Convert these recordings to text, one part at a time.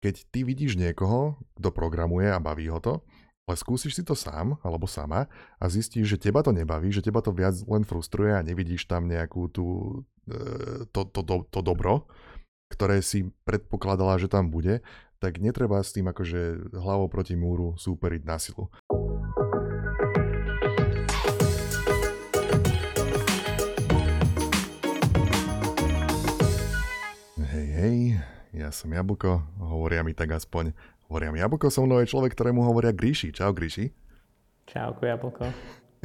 keď ty vidíš niekoho, kto programuje a baví ho to, ale skúsiš si to sám alebo sama a zistíš, že teba to nebaví, že teba to viac len frustruje a nevidíš tam nejakú tú, e, to, to, to, to dobro, ktoré si predpokladala, že tam bude, tak netreba s tým akože hlavou proti múru súperiť na silu. Ja som Jablko, hovoria mi tak aspoň Hovoria mi Jablko, so mnou je človek, ktorému hovoria Gríši. Čau Gríši. Čauko Jablko.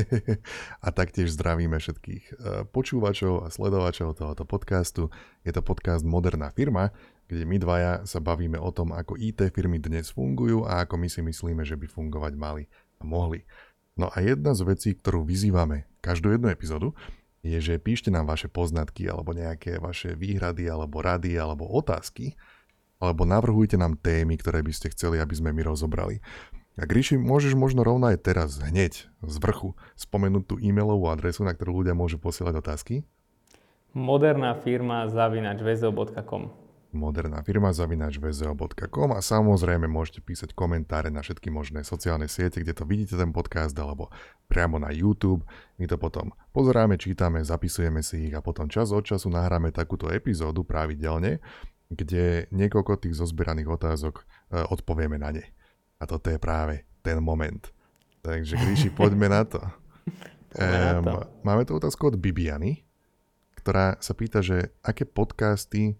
a taktiež zdravíme všetkých e, počúvačov a sledovačov tohoto podcastu. Je to podcast Moderná firma, kde my dvaja sa bavíme o tom, ako IT firmy dnes fungujú a ako my si myslíme, že by fungovať mali a mohli. No a jedna z vecí, ktorú vyzývame každú jednu epizódu, je, že píšte nám vaše poznatky alebo nejaké vaše výhrady alebo rady alebo otázky alebo navrhujte nám témy, ktoré by ste chceli, aby sme my rozobrali. A Gríši, môžeš možno rovno aj teraz, hneď, z vrchu, spomenúť tú e-mailovú adresu, na ktorú ľudia môžu posielať otázky? Moderná firma zavinač moderná firma zavinač a samozrejme môžete písať komentáre na všetky možné sociálne siete, kde to vidíte ten podcast alebo priamo na YouTube. My to potom pozeráme, čítame, zapisujeme si ich a potom čas od času nahráme takúto epizódu pravidelne kde niekoľko tých zozbieraných otázok e, odpovieme na ne. A toto je práve ten moment. Takže Gríši, poďme na to. Um, máme tu otázku od Bibiany, ktorá sa pýta, že aké podcasty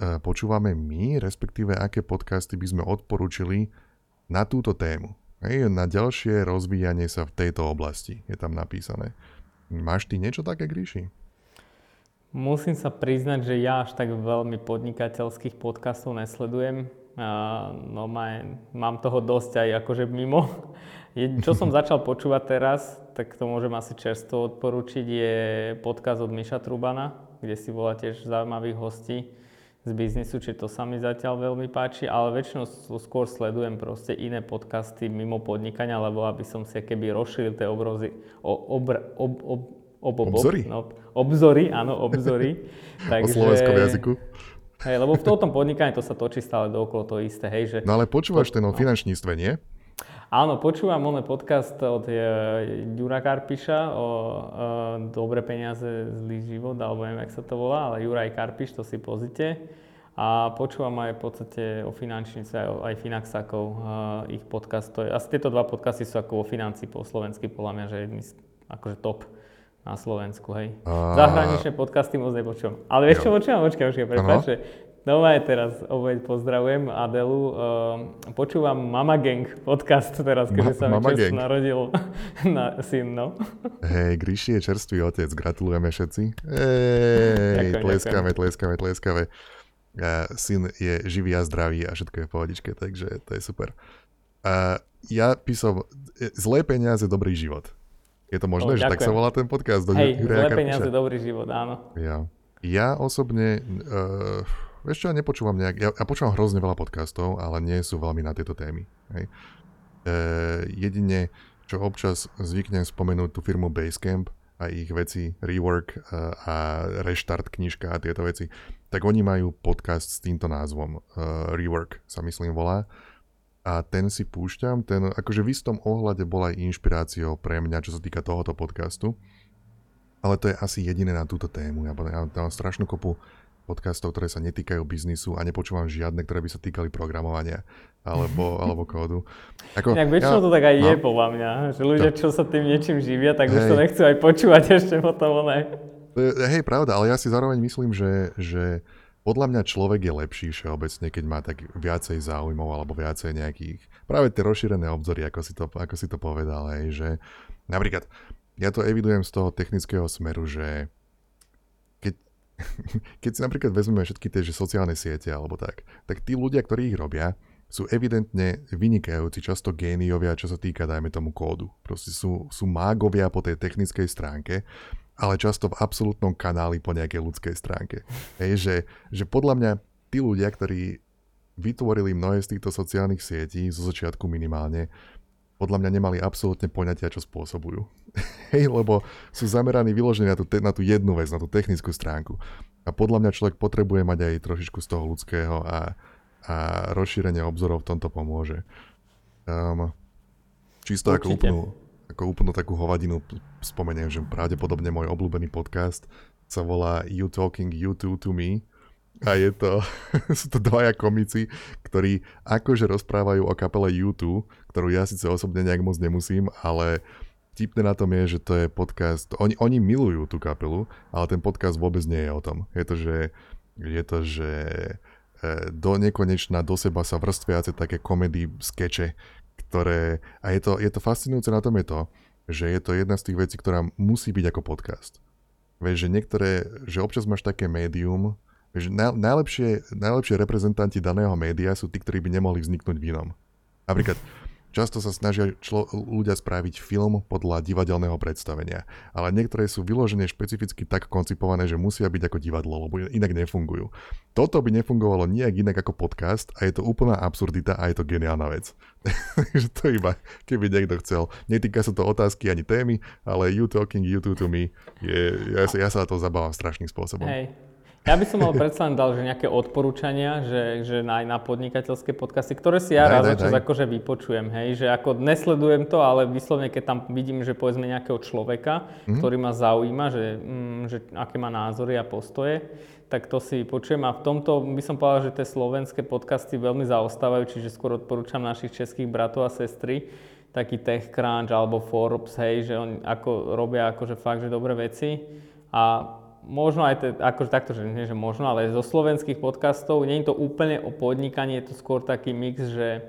uh, počúvame my, respektíve aké podcasty by sme odporúčili na túto tému. Hej, na ďalšie rozvíjanie sa v tejto oblasti je tam napísané. Máš ty niečo také, Gríši? Musím sa priznať, že ja až tak veľmi podnikateľských podcastov nesledujem. No mám toho dosť aj akože mimo. Čo som začal počúvať teraz, tak to môžem asi čerstvo odporučiť, je podcast od Miša Trubana, kde si volá tiež zaujímavých hostí z biznisu, či to sa mi zatiaľ veľmi páči, ale väčšinou skôr sledujem proste iné podcasty mimo podnikania, lebo aby som si keby rozšíril tie obrozy, obr, ob, ob, ob, ob, obzory? No, obzory, áno, obzory. Takže, o slovenskom jazyku. Hej, lebo v tom podnikaní to sa točí stále dookolo to isté, hej, že... No ale počúvaš ten o no. finančníctve, nie? Áno, počúvam oný podcast od Jura Karpiša o uh, Dobre peniaze, zlý život, alebo neviem, jak sa to volá, ale Juraj Karpiš, to si pozrite. A počúvam aj v podstate o finančnice, aj, aj Finaxakov, uh, ich podcast. To je, asi tieto dva podcasty sú ako o financí po slovensky, podľa mňa, že je akože top na Slovensku, hej. A... Zahraničné podcasty moc nepočujem. Ale vieš čo počúvam? Počkaj, počkaj, prepáč, že Nové teraz opäť pozdravujem Adelu. Uh, počúvam Mama Gang podcast teraz, keďže sa mi čerstvo narodil na syn, no. Hej, Gríši je čerstvý otec, gratulujeme všetci. Hej, tleskame, tleskame, tleskame. Uh, syn je živý a zdravý a všetko je v pohodičke, takže to je super. Uh, ja písom, zlé peniaze, dobrý život. Je to možné, o, že tak sa volá ten podcast? Do Hej, zlé peniaze, dobrý život, áno. Ja, ja osobne, uh, vieš čo, ja nepočúvam nejak, ja, ja počúvam hrozne veľa podcastov, ale nie sú veľmi na tieto témy. Hej. Uh, jedine, čo občas zvyknem spomenúť tú firmu Basecamp a ich veci, rework uh, a reštart knižka a tieto veci, tak oni majú podcast s týmto názvom. Uh, rework sa myslím volá a ten si púšťam, ten akože v istom ohľade bol aj inšpiráciou pre mňa, čo sa týka tohoto podcastu. Ale to je asi jediné na túto tému. Ja, ja mám strašnú kopu podcastov, ktoré sa netýkajú biznisu a nepočúvam žiadne, ktoré by sa týkali programovania alebo, alebo kódu. Ako, Inak väčšinou ja, to tak aj no. je podľa mňa, že ľudia, čo sa tým niečím živia, tak hej. už to nechcú aj počúvať ešte potom. Ne? Hej, pravda, ale ja si zároveň myslím, že, že podľa mňa človek je lepší všeobecne, keď má tak viacej záujmov alebo viacej nejakých, práve tie rozšírené obzory, ako si to, ako si to povedal, hej, že napríklad ja to evidujem z toho technického smeru, že keď, keď si napríklad vezmeme všetky tie že sociálne siete alebo tak, tak tí ľudia, ktorí ich robia, sú evidentne vynikajúci, často géniovia, čo sa týka, dajme tomu, kódu. Proste sú, sú mágovia po tej technickej stránke ale často v absolútnom kanáli po nejakej ľudskej stránke. Hej, že, že podľa mňa tí ľudia, ktorí vytvorili mnohé z týchto sociálnych sietí, zo začiatku minimálne, podľa mňa nemali absolútne poňatia, čo spôsobujú. Hej, lebo sú zameraní vyložení na tú, na tú jednu vec, na tú technickú stránku. A podľa mňa človek potrebuje mať aj trošičku z toho ľudského a a rozšírenie obzorov v tomto pomôže. Um, čisto ako Určite. úplnú, ako úplnú takú hovadinu spomeniem, že pravdepodobne môj obľúbený podcast sa volá You Talking You Two to Me a je to, sú to dvaja komici, ktorí akože rozprávajú o kapele U2, ktorú ja síce osobne nejak moc nemusím, ale vtipné na tom je, že to je podcast, oni, oni milujú tú kapelu, ale ten podcast vôbec nie je o tom. Je to, že, je to, že e, do nekonečna do seba sa vrstviace také komedy skeče, ktoré, a je to, je to fascinujúce na tom je to, že je to jedna z tých vecí, ktorá musí byť ako podcast. Vieš, že niektoré, že občas máš také médium, vieš, naj, najlepšie, najlepšie reprezentanti daného média sú tí, ktorí by nemohli vzniknúť v inom. Napríklad, často sa snažia člo, ľudia spraviť film podľa divadelného predstavenia, ale niektoré sú vyložené špecificky tak koncipované, že musia byť ako divadlo, lebo inak nefungujú. Toto by nefungovalo nijak inak ako podcast a je to úplná absurdita a je to geniálna vec. Takže to iba, keby niekto chcel. Netýka sa to otázky ani témy, ale you talking, you to me, je, ja, sa, ja sa to zabávam strašným spôsobom. Hej. Ja by som mal predsa len dal, že nejaké odporúčania, že, že aj na podnikateľské podcasty, ktoré si ja Daj, raz daj, čas daj. akože vypočujem, hej, že ako nesledujem to, ale vyslovene, keď tam vidím, že povedzme nejakého človeka, Mhm. ktorý ma zaujíma, že, mm, že aké má názory a postoje, tak to si počujem a v tomto by som povedal, že tie slovenské podcasty veľmi zaostávajú, čiže skôr odporúčam našich českých bratov a sestry, taký TechCrunch alebo Forbes, hej, že oni ako robia akože fakt, že dobré veci a možno aj, te, akože takto, že nie, že možno, ale zo slovenských podcastov nie je to úplne o podnikaní, je to skôr taký mix, že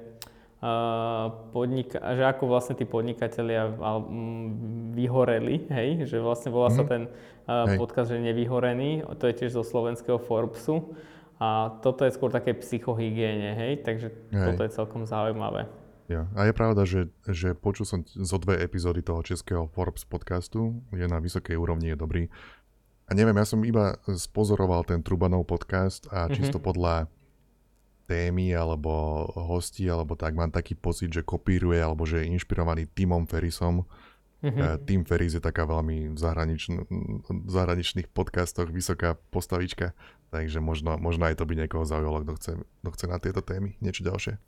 uh, podnika, že ako vlastne tí podnikatelia mm, vyhoreli, hej, že vlastne volá sa Mhm. ten uh, Hej. podcast, že nevyhorený, to je tiež zo slovenského Forbesu a toto je skôr také psychohygiene, hej, takže Hej. toto je celkom zaujímavé. Ja. A je pravda, že, že počul som zo dve epizódy toho českého Forbes podcastu, je na vysokej úrovni, je dobrý. A neviem, ja som iba spozoroval ten Trubanov podcast a Mhm. čisto podľa témy alebo hostí, alebo tak mám taký pocit, že kopíruje alebo že je inšpirovaný Timom Ferrisom. Mhm. Mm-hmm. Tim Ferris je taká veľmi v, zahraničn- zahraničných podcastoch vysoká postavička, takže možno, možno aj to by niekoho zaujalo, kto chce, kto chce na tieto témy niečo ďalšie.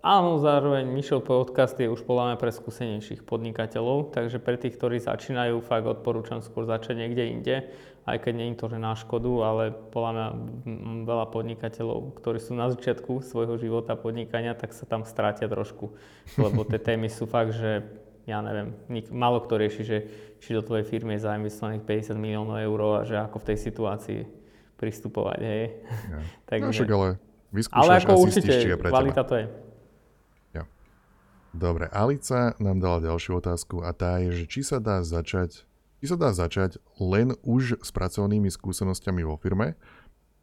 Áno, zároveň Michel podcast je už podľa mňa pre skúsenejších podnikateľov, takže pre tých, ktorí začínajú, fakt odporúčam skôr začať niekde inde, aj keď nie je to, že na škodu, ale podľa mňa veľa podnikateľov, ktorí sú na začiatku svojho života podnikania, tak sa tam strátia trošku, lebo tie témy sú fakt, že ja neviem, nik, málo kto rieši, že či do tvojej firmy je zainvestovaných 50 miliónov eur a že ako v tej situácii pristupovať, hej. Ja. Takže, No však ale vyskúšaš ale ako a určite, zistíš, či je pre teba. kvalita to je. Dobre, Alica nám dala ďalšiu otázku a tá je, že či sa dá začať, či sa dá začať len už s pracovnými skúsenosťami vo firme,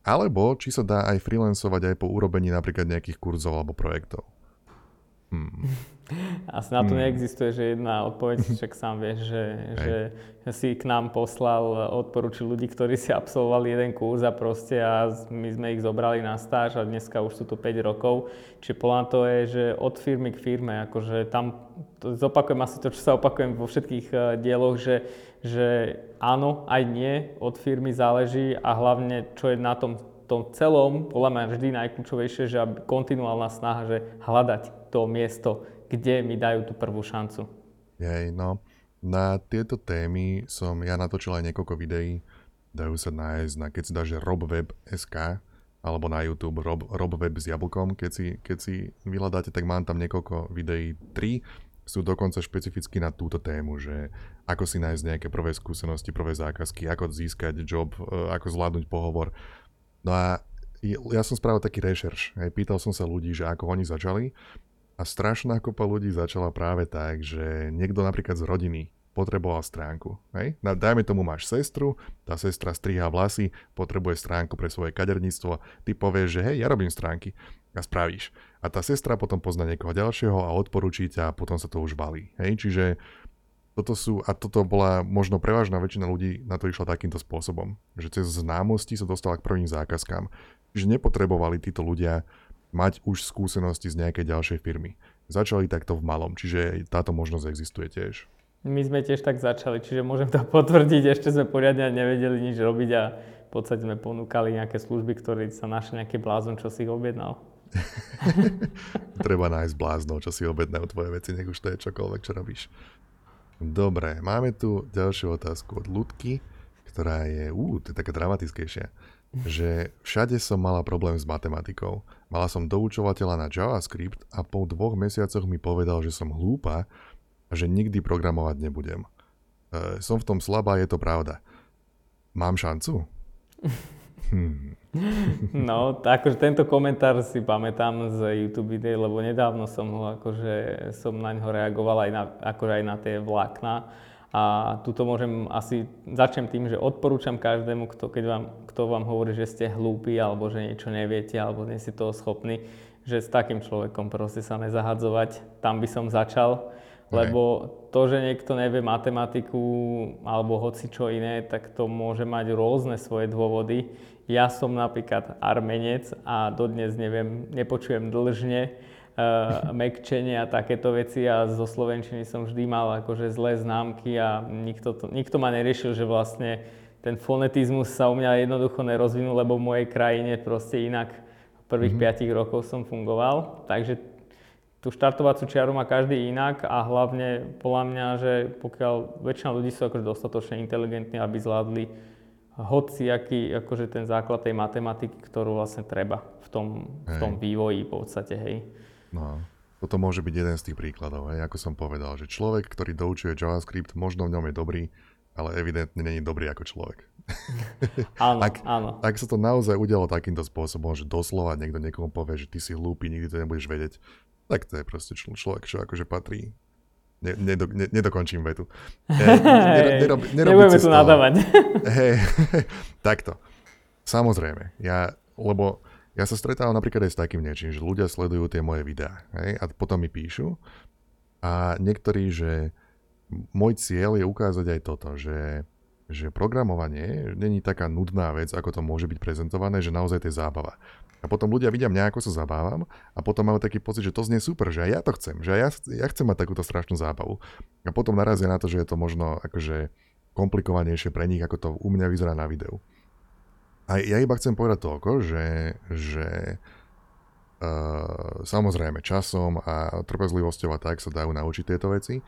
alebo či sa dá aj freelancovať aj po urobení napríklad nejakých kurzov alebo projektov. Hmm. Asi na to Hmm. neexistuje, že jedna odpoveď, však sám vieš, že, že si k nám poslal, odporúčil ľudí, ktorí si absolvovali jeden kurz a proste a my sme ich zobrali na stáž a dneska už sú tu 5 rokov. Čiže podľa to je, že od firmy k firme, akože tam, to zopakujem asi to, čo sa opakujem vo všetkých eh, dieloch, že, že áno, aj nie, od firmy záleží a hlavne, čo je na tom tom celom, podľa mňa vždy najkľúčovejšie, že aby kontinuálna snaha, že hľadať to miesto, kde mi dajú tú prvú šancu. Jej, no, na tieto témy som ja natočil aj niekoľko videí, dajú sa nájsť na, keď si dáš, robweb.sk alebo na YouTube rob, robweb s jablkom, keď si, keď si vyhľadáte, tak mám tam niekoľko videí, tri sú dokonca špecificky na túto tému, že ako si nájsť nejaké prvé skúsenosti, prvé zákazky, ako získať job, e, ako zvládnuť pohovor. No a ja som spravil taký rešerš, hej, pýtal som sa ľudí, že ako oni začali a strašná kopa ľudí začala práve tak, že niekto napríklad z rodiny potreboval stránku. Hej? Na, dajme tomu máš sestru, tá sestra strihá vlasy, potrebuje stránku pre svoje kaderníctvo, ty povieš, že hej, ja robím stránky a spravíš. A tá sestra potom pozná niekoho ďalšieho a odporúči ťa a potom sa to už valí. Hej? Čiže toto sú, a toto bola možno prevažná väčšina ľudí na to išla takýmto spôsobom, že cez známosti sa dostala k prvým zákazkám. Čiže nepotrebovali títo ľudia mať už skúsenosti z nejakej ďalšej firmy. Začali takto v malom, čiže táto možnosť existuje tiež. My sme tiež tak začali, čiže môžem to potvrdiť, ešte sme poriadne nevedeli nič robiť a v podstate sme ponúkali nejaké služby, ktoré sa našli nejaký blázon, čo si ich objednal. Treba nájsť bláznov, čo si objednajú tvoje veci, nech už to je čokoľvek, čo robíš. Dobre, máme tu ďalšiu otázku od Ludky, ktorá je, ú, to je taká dramatickejšia, že všade som mala problém s matematikou. Mala som doučovateľa na JavaScript a po dvoch mesiacoch mi povedal, že som hlúpa a že nikdy programovať nebudem. E, som v tom slabá, je to pravda. Mám šancu? Hmm. No, akože tento komentár si pamätám z YouTube videí, lebo nedávno som ho, akože som na ňo reagoval aj na, akože aj na tie vlákna. A tuto môžem asi, začnem tým, že odporúčam každému, kto, keď vám, kto vám hovorí, že ste hlúpi, alebo že niečo neviete, alebo nie ste toho schopní, že s takým človekom proste sa nezahadzovať. Tam by som začal lebo to, že niekto nevie matematiku alebo hoci čo iné, tak to môže mať rôzne svoje dôvody. Ja som napríklad armenec a dodnes neviem, nepočujem dlžne, uh, mekčenie a takéto veci a zo Slovenčiny som vždy mal akože zlé známky a nikto, to, nikto ma neriešil, že vlastne ten fonetizmus sa u mňa jednoducho nerozvinul, lebo v mojej krajine proste inak v prvých mm-hmm. 5 rokov som fungoval. Takže tú štartovaciu čiaru má každý inak a hlavne podľa mňa, že pokiaľ väčšina ľudí sú akože dostatočne inteligentní, aby zvládli hoci aký akože ten základ tej matematiky, ktorú vlastne treba v tom, v tom vývoji v podstate, hej. No, toto môže byť jeden z tých príkladov, hej, ako som povedal, že človek, ktorý doučuje JavaScript, možno v ňom je dobrý, ale evidentne není dobrý ako človek. áno, ak, áno. Ak sa to naozaj udialo takýmto spôsobom, že doslova niekto niekomu povie, že ty si hlúpy, nikdy to nebudeš vedieť, tak to je proste čl- človek, čo akože patrí. Ne, nedo, ne, nedokončím vetu. E, nerob, Nebudeme tu nadávať. Hej, takto. Samozrejme, ja, lebo ja sa stretávam napríklad aj s takým niečím, že ľudia sledujú tie moje videá hej, a potom mi píšu a niektorí, že môj cieľ je ukázať aj toto, že, že programovanie není taká nudná vec, ako to môže byť prezentované, že naozaj to je zábava. A potom ľudia vidia mňa, ako sa zabávam a potom majú taký pocit, že to znie super, že aj ja to chcem, že aj ja, ja chcem mať takúto strašnú zábavu. A potom narazia na to, že je to možno akože komplikovanejšie pre nich, ako to u mňa vyzerá na videu. A ja iba chcem povedať toľko, že, že uh, samozrejme časom a trpezlivosťou a tak sa dajú naučiť tieto veci,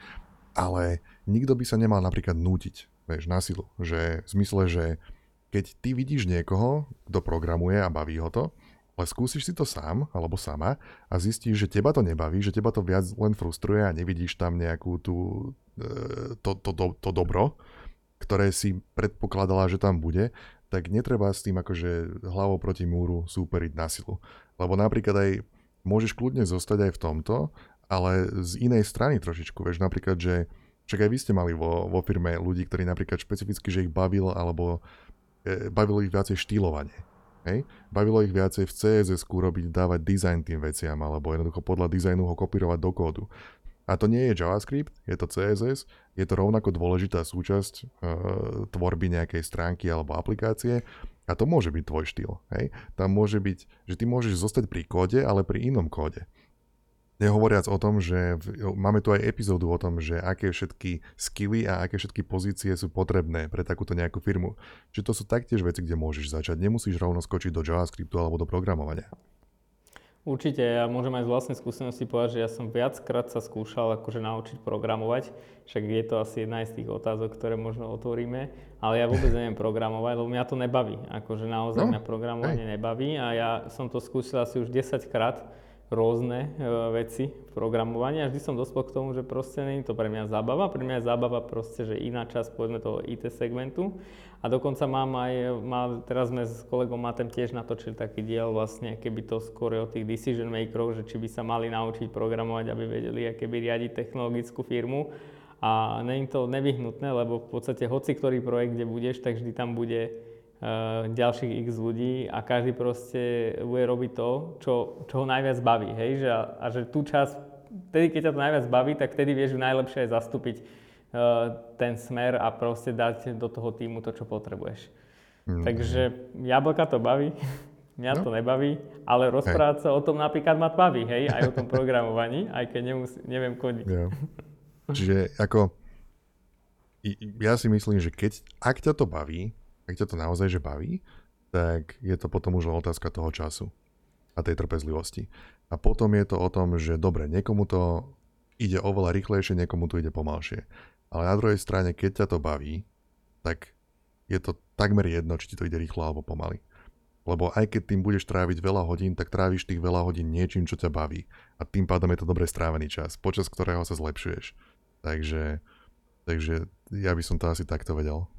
ale nikto by sa nemal napríklad nútiť, vieš, na silu. Že v zmysle, že keď ty vidíš niekoho, kto programuje a baví ho to, ale skúsiš si to sám alebo sama a zistíš, že teba to nebaví, že teba to viac len frustruje a nevidíš tam nejakú tú, e, to, to, to, to dobro, ktoré si predpokladala, že tam bude, tak netreba s tým akože hlavou proti múru súperiť na silu. Lebo napríklad aj môžeš kľudne zostať aj v tomto, ale z inej strany trošičku. Vieš, napríklad, že však aj vy ste mali vo, vo firme ľudí, ktorí napríklad špecificky, že ich bavil alebo e, bavilo ich viacej štýlovanie. Hej? Bavilo ich viacej v css robiť, dávať design tým veciam, alebo jednoducho podľa dizajnu ho kopírovať do kódu. A to nie je JavaScript, je to CSS, je to rovnako dôležitá súčasť uh, tvorby nejakej stránky alebo aplikácie a to môže byť tvoj štýl. Hej? Tam môže byť, že ty môžeš zostať pri kóde, ale pri inom kóde. Nehovoriac o tom, že v, máme tu aj epizódu o tom, že aké všetky skily a aké všetky pozície sú potrebné pre takúto nejakú firmu. Čiže to sú taktiež veci, kde môžeš začať. Nemusíš rovno skočiť do JavaScriptu alebo do programovania. Určite, ja môžem aj z vlastnej skúsenosti povedať, že ja som viackrát sa skúšal akože naučiť programovať, však je to asi jedna z tých otázok, ktoré možno otvoríme, ale ja vôbec neviem programovať, lebo mňa to nebaví, akože naozaj no, mňa programovanie hej. nebaví a ja som to skúsil asi už 10 krát, rôzne e, veci v programovaní a vždy som dospel k tomu, že proste je to pre mňa zábava. Pre mňa je zábava proste, že iná časť povedzme toho IT segmentu. A dokonca mám aj, má, teraz sme s kolegom Matem tiež natočili taký diel vlastne, keby to skôr o tých decision makerov, že či by sa mali naučiť programovať, aby vedeli, aké by riadiť technologickú firmu. A je to nevyhnutné, lebo v podstate hoci ktorý projekt, kde budeš, tak vždy tam bude ďalších x ľudí a každý proste bude robiť to, čo, čo ho najviac baví, hej, že, a, a že tú časť, vtedy keď ťa to najviac baví, tak vtedy vieš najlepšie aj zastúpiť uh, ten smer a proste dať do toho týmu to, čo potrebuješ. Mm. Takže jablka to baví, mňa no. to nebaví, ale rozprávať sa o tom napríklad ma baví, hej, aj o tom programovaní, aj keď nemusí, neviem kodiť. Yeah. Čiže ako, ja si myslím, že keď, ak ťa to baví, ak ťa to naozaj že baví, tak je to potom už otázka toho času a tej trpezlivosti. A potom je to o tom, že dobre, niekomu to ide oveľa rýchlejšie, niekomu to ide pomalšie. Ale na druhej strane, keď ťa to baví, tak je to takmer jedno, či ti to ide rýchlo alebo pomaly. Lebo aj keď tým budeš tráviť veľa hodín, tak tráviš tých veľa hodín niečím, čo ťa baví. A tým pádom je to dobre strávený čas, počas ktorého sa zlepšuješ. Takže, takže ja by som to asi takto vedel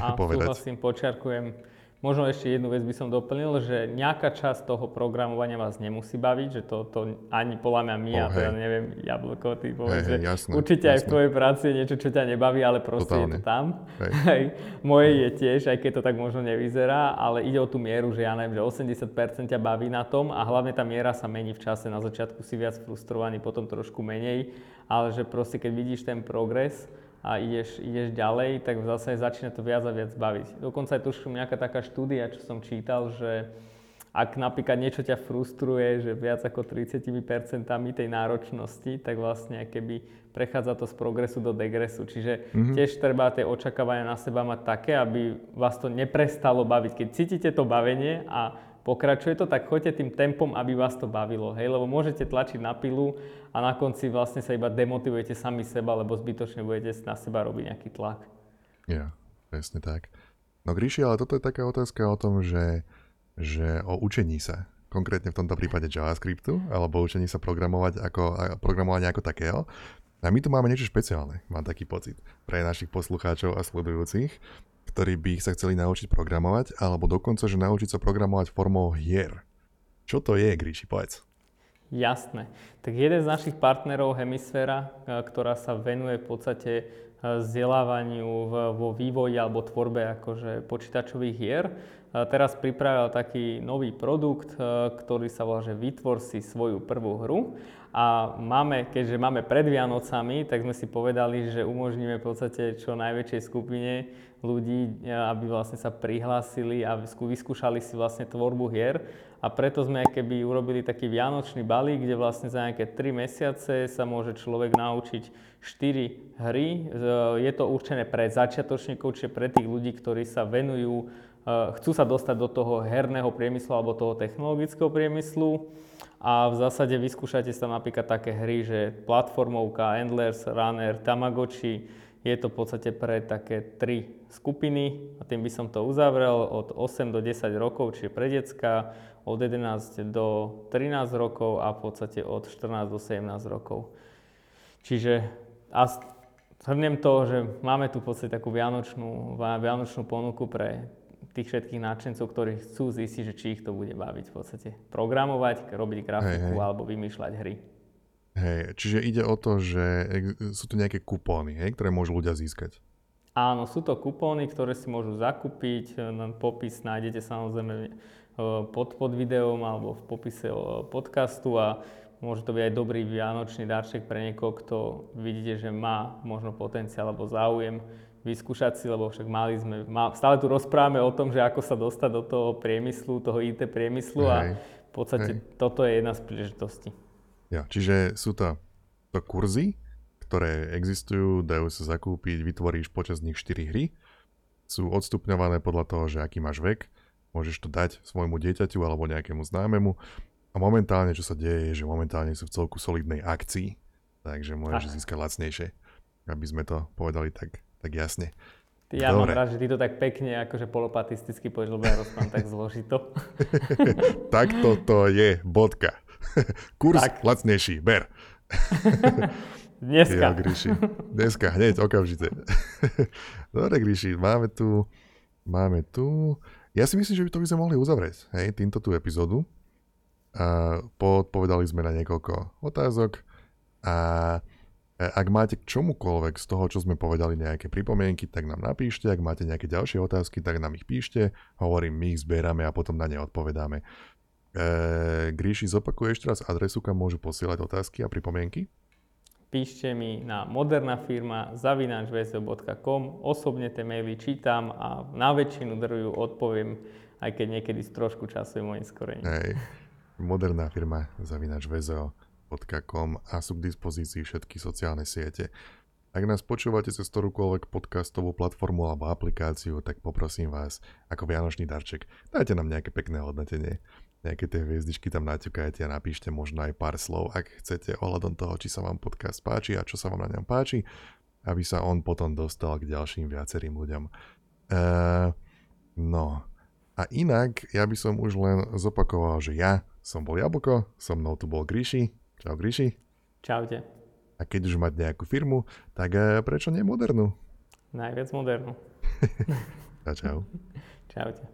a povedať. súhlasím, počiarkujem. Možno ešte jednu vec by som doplnil, že nejaká časť toho programovania vás nemusí baviť, že to, to ani podľa mňa my, oh, ja to ja neviem, jablko, ty povedz, hey, hey, jasné, určite jasné. aj v tvojej práci je niečo, čo ťa nebaví, ale proste Totálne. je to tam. Hey. Hej. Moje je tiež, aj keď to tak možno nevyzerá, ale ide o tú mieru, že ja neviem, že 80% ťa baví na tom a hlavne tá miera sa mení v čase. Na začiatku si viac frustrovaný, potom trošku menej, ale že proste keď vidíš ten progres, a ideš, ideš ďalej, tak zase začína to viac a viac baviť. Dokonca je tuším nejaká taká štúdia, čo som čítal, že ak napríklad niečo ťa frustruje, že viac ako 30% tej náročnosti, tak vlastne keby prechádza to z progresu do degresu. Čiže mm-hmm. tiež treba tie očakávania na seba mať také, aby vás to neprestalo baviť. Keď cítite to bavenie a pokračuje to, tak choďte tým tempom, aby vás to bavilo. Hej? Lebo môžete tlačiť na pilu a na konci vlastne sa iba demotivujete sami seba, lebo zbytočne budete na seba robiť nejaký tlak. Ja, presne tak. No Gríši, ale toto je taká otázka o tom, že, že o učení sa. Konkrétne v tomto prípade JavaScriptu, alebo učení sa programovať ako, programovania ako takého. A my tu máme niečo špeciálne, mám taký pocit, pre našich poslucháčov a sledujúcich ktorí by sa chceli naučiť programovať, alebo dokonca, že naučiť sa programovať formou hier. Čo to je, Gríši, povedz. Jasné. Tak jeden z našich partnerov, Hemisféra, e, ktorá sa venuje v podstate e, vzdelávaniu vo vývoji alebo tvorbe akože počítačových hier, e, teraz pripravil taký nový produkt, ktorý sa volá, že vytvor si svoju prvú hru. A máme, keďže máme pred Vianocami, tak sme si povedali, že umožníme v podstate čo najväčšej skupine ľudí, e, aby vlastne sa prihlásili a vyskúšali si vlastne tvorbu hier. A preto sme keby urobili taký vianočný balík, kde vlastne za nejaké 3 mesiace sa môže človek naučiť 4 hry. E, je to určené pre začiatočníkov, čiže pre tých ľudí, ktorí sa venujú, chcú sa dostať do toho herného priemyslu alebo toho technologického priemyslu a v zásade vyskúšate sa napríklad také hry, že platformovka, Endless, Runner, Tamagotchi, je to v podstate pre také tri skupiny a tým by som to uzavrel od 8 do 10 rokov, čiže pre decka, od 11 do 13 rokov a v podstate od 14 do 17 rokov. Čiže a zhrnem to, že máme tu v podstate takú vianočnú, vianočnú ponuku pre tých všetkých náčencov, ktorí chcú zistiť, že či ich to bude baviť v podstate. Programovať, robiť grafiku hej, hej. alebo vymýšľať hry. Hej, čiže ide o to, že sú tu nejaké kupóny, hej, ktoré môžu ľudia získať. Áno, sú to kupóny, ktoré si môžu zakúpiť. Popis nájdete samozrejme e, pod, pod videom alebo v popise podcastu a môže to byť aj dobrý vianočný darček pre niekoho, kto vidíte, že má možno potenciál alebo záujem vyskúšať si, lebo však mali sme, má, stále tu rozprávame o tom, že ako sa dostať do toho priemyslu, toho IT priemyslu hej, a v podstate hej. toto je jedna z príležitostí. Ja, čiže sú to, to kurzy, ktoré existujú, dajú sa zakúpiť, vytvoríš počas nich 4 hry, sú odstupňované podľa toho, že aký máš vek, môžeš to dať svojmu dieťaťu alebo nejakému známemu a momentálne, čo sa deje, je, že momentálne sú v celku solidnej akcii, takže môžeš získať lacnejšie, aby sme to povedali tak tak jasne. Ja Dobre. mám rád, že ty to tak pekne, akože polopatisticky povieš, lebo ja rozprávam tak zložito. tak to je, bodka. Kurs tak. lacnejší, ber. Dneska. Jo, Gríši. Dneska, hneď, okamžite. Dobre, Gríši, máme tu, máme tu, ja si myslím, že by to by sme mohli uzavrieť, hej, týmto tú epizódu. A povedali sme na niekoľko otázok a ak máte k čomukoľvek z toho, čo sme povedali, nejaké pripomienky, tak nám napíšte. Ak máte nejaké ďalšie otázky, tak nám ich píšte. Hovorím, my ich zbierame a potom na ne odpovedáme. E, Gríši, zopakuje ešte raz adresu, kam môžu posielať otázky a pripomienky? Píšte mi na moderná firma zavinačvzo.com. Osobne tie maily čítam a na väčšinu druhu odpoviem, aj keď niekedy trošku času je môj skorenie. Hej, moderná firma zavinačvzo.com a sú k dispozícii všetky sociálne siete. Ak nás počúvate cez ktorúkoľvek podcastovú platformu alebo aplikáciu, tak poprosím vás, ako vianočný darček, dajte nám nejaké pekné hodnotenie. Nejaké tie hviezdičky tam naťukajte a napíšte možno aj pár slov, ak chcete ohľadom toho, či sa vám podcast páči a čo sa vám na ňom páči, aby sa on potom dostal k ďalším viacerým ľuďom. Uh, no, a inak, ja by som už len zopakoval, že ja som bol Jablko, so mnou tu bol Gríši. Čau Gríši. Čaute. A keď už mať nejakú firmu, tak eh, prečo nie modernú? Najviac modernú. čau čau. Čaute.